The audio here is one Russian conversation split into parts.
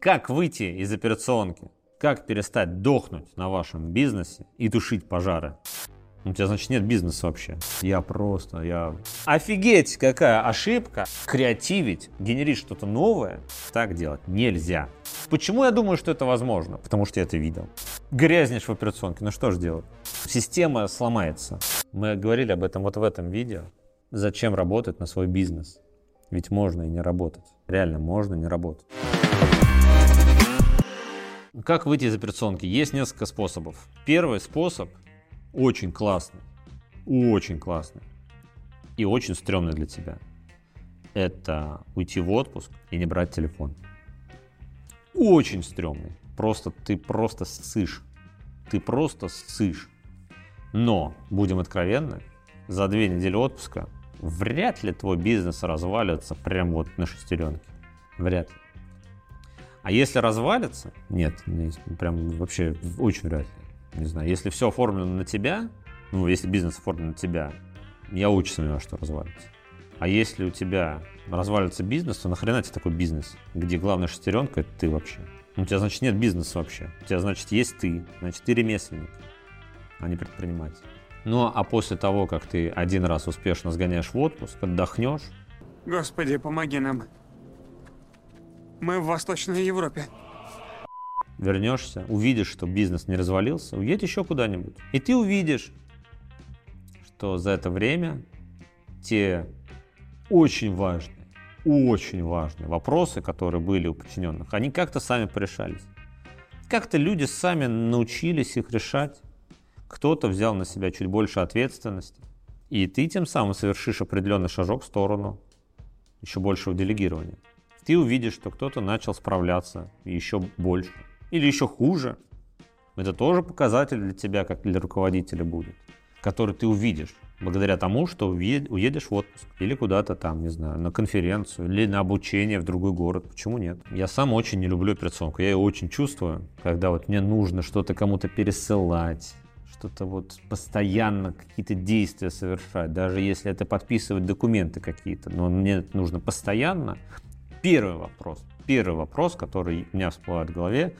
Как выйти из операционки? Как перестать дохнуть на вашем бизнесе и тушить пожары? У тебя, значит, нет бизнеса вообще. Я просто, я... Офигеть, какая ошибка. Креативить, генерить что-то новое, так делать нельзя. Почему я думаю, что это возможно? Потому что я это видел. Грязнешь в операционке, ну что ж делать? Система сломается. Мы говорили об этом вот в этом видео. Зачем работать на свой бизнес? Ведь можно и не работать. Реально можно не работать. Как выйти из операционки? Есть несколько способов. Первый способ очень классный, очень классный и очень стрёмный для тебя. Это уйти в отпуск и не брать телефон. Очень стрёмный. Просто ты просто ссышь. Ты просто ссышь. Но, будем откровенны, за две недели отпуска вряд ли твой бизнес развалится прям вот на шестеренке. Вряд ли. А если развалится, нет, прям вообще очень вряд ли. Не знаю, если все оформлено на тебя, ну, если бизнес оформлен на тебя, я очень сомневаюсь, что развалится. А если у тебя развалится бизнес, то нахрена тебе такой бизнес, где главная шестеренка это ты вообще? Ну, у тебя, значит, нет бизнеса вообще. У тебя, значит, есть ты. Значит, ты ремесленник, а не предприниматель. Ну, а после того, как ты один раз успешно сгоняешь в отпуск, отдохнешь... Господи, помоги нам. Мы в Восточной Европе. Вернешься, увидишь, что бизнес не развалился, уедь еще куда-нибудь. И ты увидишь, что за это время те очень важные, очень важные вопросы, которые были у подчиненных, они как-то сами порешались. Как-то люди сами научились их решать. Кто-то взял на себя чуть больше ответственности. И ты тем самым совершишь определенный шажок в сторону еще большего делегирования ты увидишь, что кто-то начал справляться еще больше или еще хуже. Это тоже показатель для тебя, как для руководителя будет, который ты увидишь благодаря тому, что уедешь в отпуск или куда-то там, не знаю, на конференцию или на обучение в другой город. Почему нет? Я сам очень не люблю операционку. Я ее очень чувствую, когда вот мне нужно что-то кому-то пересылать, что-то вот постоянно какие-то действия совершать, даже если это подписывать документы какие-то, но мне нужно постоянно, Первый вопрос, первый вопрос, который у меня всплывает в голове,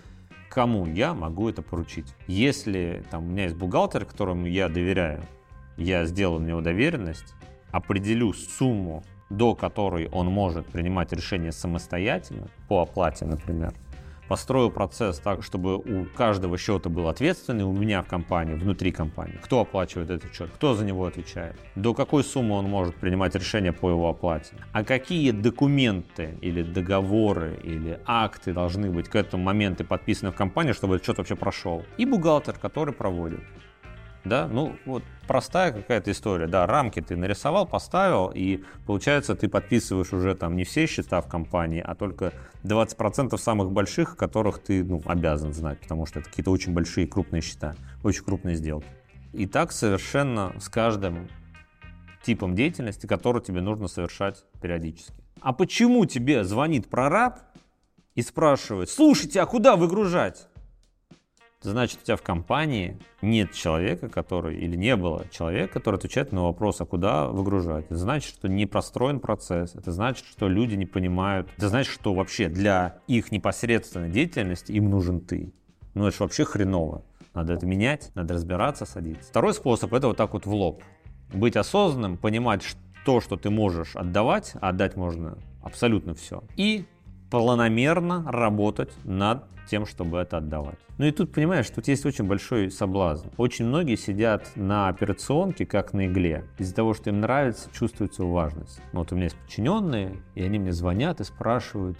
кому я могу это поручить? Если там, у меня есть бухгалтер, которому я доверяю, я сделаю на него доверенность, определю сумму, до которой он может принимать решение самостоятельно, по оплате, например, построил процесс так, чтобы у каждого счета был ответственный у меня в компании, внутри компании. Кто оплачивает этот счет, кто за него отвечает, до какой суммы он может принимать решение по его оплате, а какие документы или договоры или акты должны быть к этому моменту подписаны в компании, чтобы этот счет вообще прошел. И бухгалтер, который проводит да, ну вот простая какая-то история, да, рамки ты нарисовал, поставил, и получается ты подписываешь уже там не все счета в компании, а только 20% самых больших, которых ты, ну, обязан знать, потому что это какие-то очень большие крупные счета, очень крупные сделки. И так совершенно с каждым типом деятельности, который тебе нужно совершать периодически. А почему тебе звонит прораб и спрашивает, слушайте, а куда выгружать? Значит, у тебя в компании нет человека, который, или не было человека, который отвечает на вопрос, а куда выгружать. Это значит, что не простроен процесс, это значит, что люди не понимают, это значит, что вообще для их непосредственной деятельности им нужен ты. Ну это же вообще хреново. Надо это менять, надо разбираться, садиться. Второй способ это вот так вот в лоб. Быть осознанным, понимать то, что ты можешь отдавать, а отдать можно абсолютно все. И планомерно работать над тем, чтобы это отдавать. Ну и тут, понимаешь, тут есть очень большой соблазн. Очень многие сидят на операционке, как на игле. Из-за того, что им нравится, чувствует свою важность. Ну, вот у меня есть подчиненные, и они мне звонят и спрашивают,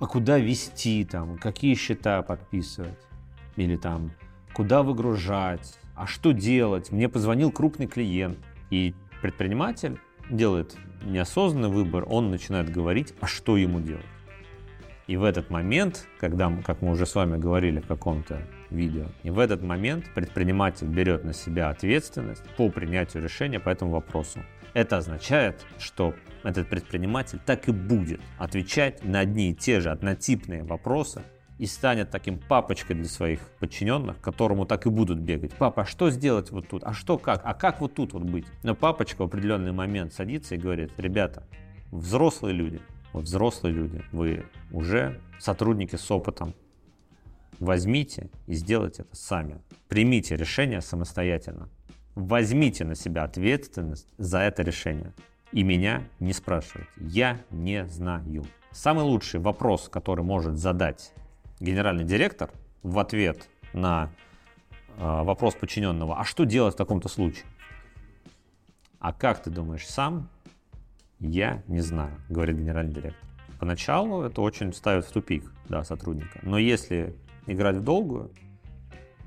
а куда вести там, какие счета подписывать, или там, куда выгружать, а что делать. Мне позвонил крупный клиент, и предприниматель делает неосознанный выбор, он начинает говорить, а что ему делать. И в этот момент, когда, как мы уже с вами говорили в каком-то видео, и в этот момент предприниматель берет на себя ответственность по принятию решения по этому вопросу. Это означает, что этот предприниматель так и будет отвечать на одни и те же однотипные вопросы и станет таким папочкой для своих подчиненных, которому так и будут бегать. Папа, а что сделать вот тут? А что как? А как вот тут вот быть? Но папочка в определенный момент садится и говорит, ребята, взрослые люди, вы взрослые люди, вы уже сотрудники с опытом. Возьмите и сделайте это сами. Примите решение самостоятельно. Возьмите на себя ответственность за это решение. И меня не спрашивайте. Я не знаю. Самый лучший вопрос, который может задать генеральный директор в ответ на э, вопрос подчиненного, а что делать в таком-то случае? А как ты думаешь сам? Я не знаю, говорит генеральный директор. Поначалу это очень ставит в тупик да, сотрудника. Но если играть в долгую,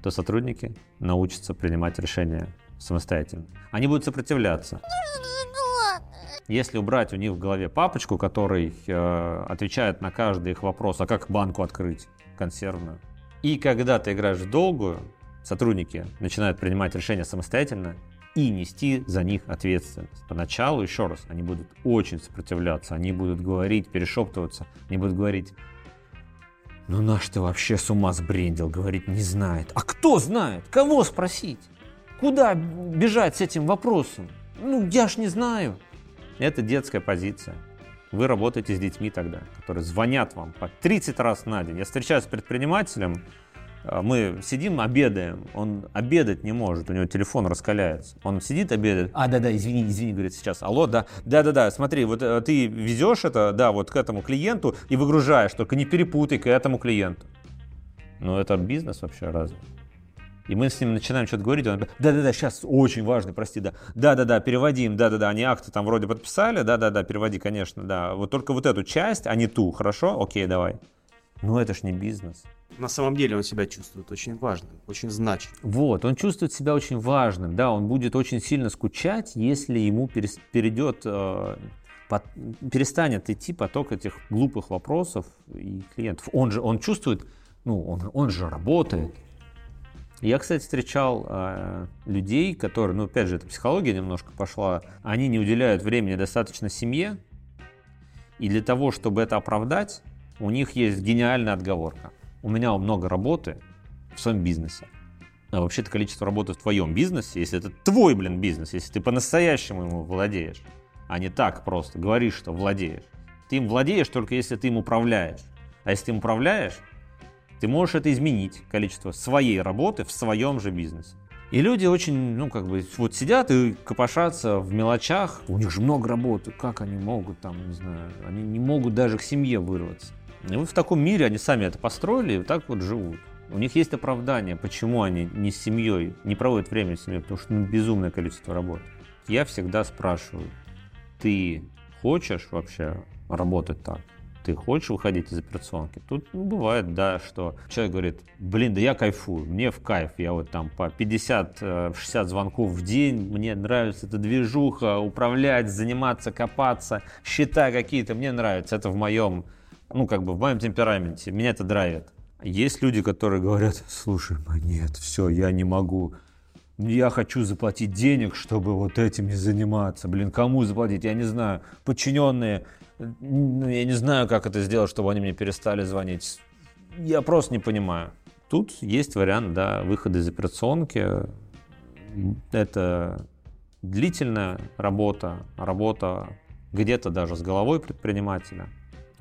то сотрудники научатся принимать решения самостоятельно. Они будут сопротивляться. Если убрать у них в голове папочку, который э, отвечает на каждый их вопрос, а как банку открыть консервную, и когда ты играешь в долгую, сотрудники начинают принимать решения самостоятельно и нести за них ответственность. Поначалу, еще раз, они будут очень сопротивляться, они будут говорить, перешептываться, они будут говорить, ну наш ты вообще с ума сбрендил, говорить не знает. А кто знает? Кого спросить? Куда бежать с этим вопросом? Ну, я ж не знаю. Это детская позиция. Вы работаете с детьми тогда, которые звонят вам по 30 раз на день. Я встречаюсь с предпринимателем, мы сидим, обедаем, он обедать не может, у него телефон раскаляется. Он сидит, обедает, а, да-да, извини, извини, говорит сейчас, алло, да, да-да-да, смотри, вот э, ты везешь это, да, вот к этому клиенту и выгружаешь, только не перепутай к этому клиенту. Ну, это бизнес вообще разве? И мы с ним начинаем что-то говорить, он да-да-да, сейчас очень важно, прости, да, да-да-да, переводим, да-да-да, они акты там вроде подписали, да-да-да, переводи, конечно, да, вот только вот эту часть, а не ту, хорошо, окей, давай. Ну это ж не бизнес. На самом деле он себя чувствует очень важным, очень значимым. Вот, он чувствует себя очень важным, да, он будет очень сильно скучать, если ему перейдет, э, перестанет идти поток этих глупых вопросов и клиентов. Он же, он чувствует, ну, он, он же работает, я, кстати, встречал э, людей, которые, ну, опять же, это психология немножко пошла, они не уделяют времени достаточно семье, и для того, чтобы это оправдать, у них есть гениальная отговорка. У меня много работы в своем бизнесе. А вообще-то количество работы в твоем бизнесе, если это твой, блин, бизнес, если ты по-настоящему ему владеешь, а не так просто говоришь, что владеешь. Ты им владеешь только если ты им управляешь. А если ты им управляешь, ты можешь это изменить, количество своей работы в своем же бизнесе. И люди очень, ну, как бы, вот сидят и копошатся в мелочах. У них же много работы. Как они могут там, не знаю, они не могут даже к семье вырваться. И вот в таком мире они сами это построили и вот так вот живут. У них есть оправдание, почему они не с семьей, не проводят время с семьей, потому что ну, безумное количество работы. Я всегда спрашиваю, ты хочешь вообще работать так? ты хочешь выходить из операционки? Тут ну, бывает, да, что человек говорит, блин, да я кайфую, мне в кайф, я вот там по 50-60 э, звонков в день, мне нравится эта движуха, управлять, заниматься, копаться, счета какие-то, мне нравится, это в моем, ну, как бы в моем темпераменте, меня это драйвит. Есть люди, которые говорят, слушай, нет, все, я не могу, я хочу заплатить денег, чтобы вот этим не заниматься. Блин, кому заплатить? Я не знаю. Подчиненные ну, я не знаю, как это сделать, чтобы они мне перестали звонить. Я просто не понимаю. Тут есть вариант, да, выхода из операционки. Это длительная работа, работа где-то даже с головой предпринимателя.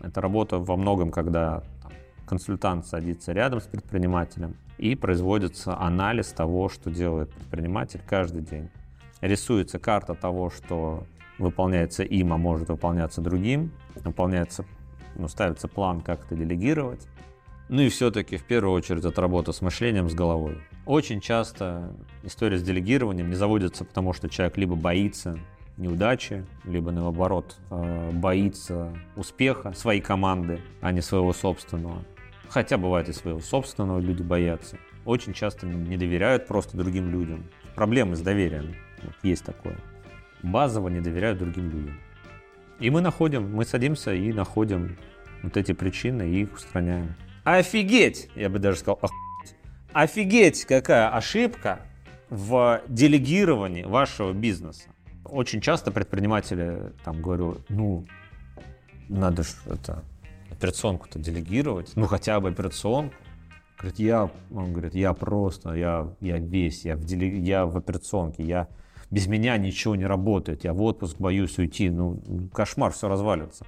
Это работа во многом, когда там, консультант садится рядом с предпринимателем и производится анализ того, что делает предприниматель каждый день. Рисуется карта того, что выполняется им, а может выполняться другим, выполняется, ну, ставится план, как это делегировать. Ну и все-таки в первую очередь это работа с мышлением, с головой. Очень часто история с делегированием не заводится, потому что человек либо боится неудачи, либо наоборот э, боится успеха своей команды, а не своего собственного. Хотя бывает и своего собственного люди боятся. Очень часто не доверяют просто другим людям. Проблемы с доверием. Вот есть такое базово не доверяют другим людям. И мы находим, мы садимся и находим вот эти причины и их устраняем. Офигеть! Я бы даже сказал, охуеть. Офигеть, какая ошибка в делегировании вашего бизнеса. Очень часто предприниматели, там, говорю, ну, надо же это, операционку-то делегировать, ну, хотя бы операционку. Говорит, я, он говорит, я просто, я, я весь, я в, делег... я в операционке, я без меня ничего не работает, я в отпуск боюсь уйти, ну, кошмар, все развалится.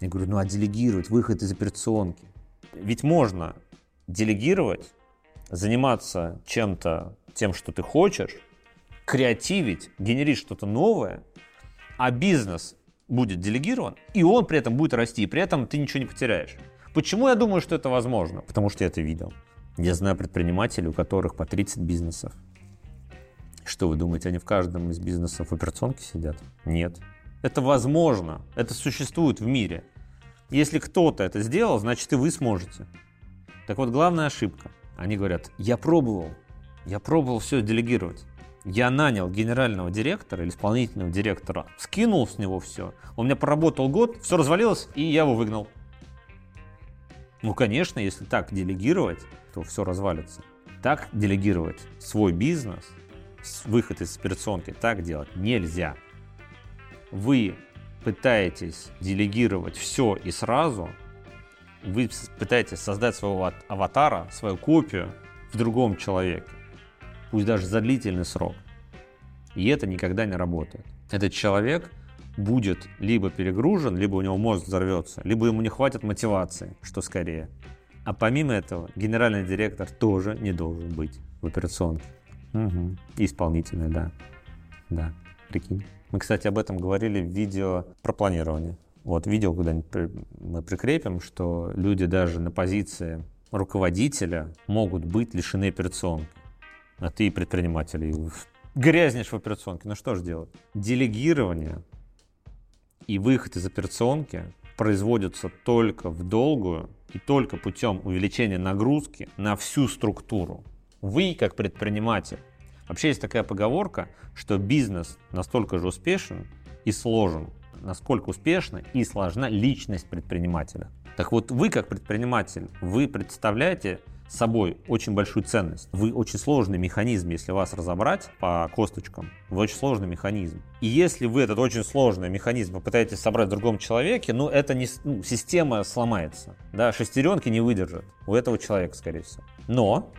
Я говорю, ну а делегировать выход из операционки? Ведь можно делегировать, заниматься чем-то, тем, что ты хочешь, креативить, генерить что-то новое, а бизнес будет делегирован, и он при этом будет расти, и при этом ты ничего не потеряешь. Почему я думаю, что это возможно? Потому что я это видел. Я знаю предпринимателей, у которых по 30 бизнесов. Что вы думаете, они в каждом из бизнесов в операционке сидят? Нет. Это возможно, это существует в мире. Если кто-то это сделал, значит и вы сможете. Так вот, главная ошибка. Они говорят, я пробовал, я пробовал все делегировать. Я нанял генерального директора или исполнительного директора, скинул с него все. Он меня поработал год, все развалилось, и я его выгнал. Ну, конечно, если так делегировать, то все развалится. Так делегировать свой бизнес, выход из операционки, так делать нельзя. Вы пытаетесь делегировать все и сразу, вы пытаетесь создать своего аватара, свою копию в другом человеке, пусть даже за длительный срок. И это никогда не работает. Этот человек будет либо перегружен, либо у него мозг взорвется, либо ему не хватит мотивации, что скорее. А помимо этого, генеральный директор тоже не должен быть в операционке. Угу. Исполнительный, да. Да, прикинь. Мы, кстати, об этом говорили в видео про планирование. Вот видео куда-нибудь мы прикрепим, что люди даже на позиции руководителя могут быть лишены операционки. А ты предприниматель грязнешь в операционке. Ну что же делать? Делегирование и выход из операционки производятся только в долгую и только путем увеличения нагрузки на всю структуру. Вы, как предприниматель, вообще есть такая поговорка, что бизнес настолько же успешен и сложен, насколько успешна и сложна личность предпринимателя. Так вот, вы как предприниматель, вы представляете собой очень большую ценность. Вы очень сложный механизм, если вас разобрать по косточкам, вы очень сложный механизм. И если вы этот очень сложный механизм попытаетесь собрать в другом человеке, ну это не, ну, система сломается. Да, шестеренки не выдержат у этого человека, скорее всего. Но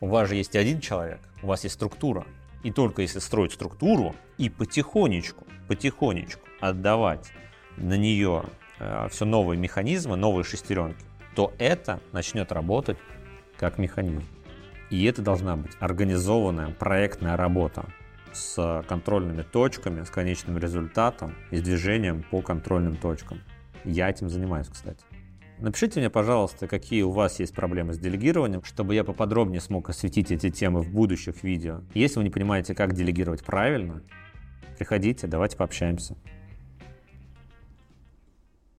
у вас же есть один человек, у вас есть структура. И только если строить структуру и потихонечку, потихонечку отдавать на нее э, все новые механизмы, новые шестеренки, то это начнет работать как механизм. И это должна быть организованная проектная работа с контрольными точками, с конечным результатом и с движением по контрольным точкам. Я этим занимаюсь, кстати. Напишите мне, пожалуйста, какие у вас есть проблемы с делегированием, чтобы я поподробнее смог осветить эти темы в будущих видео. Если вы не понимаете, как делегировать правильно, приходите, давайте пообщаемся.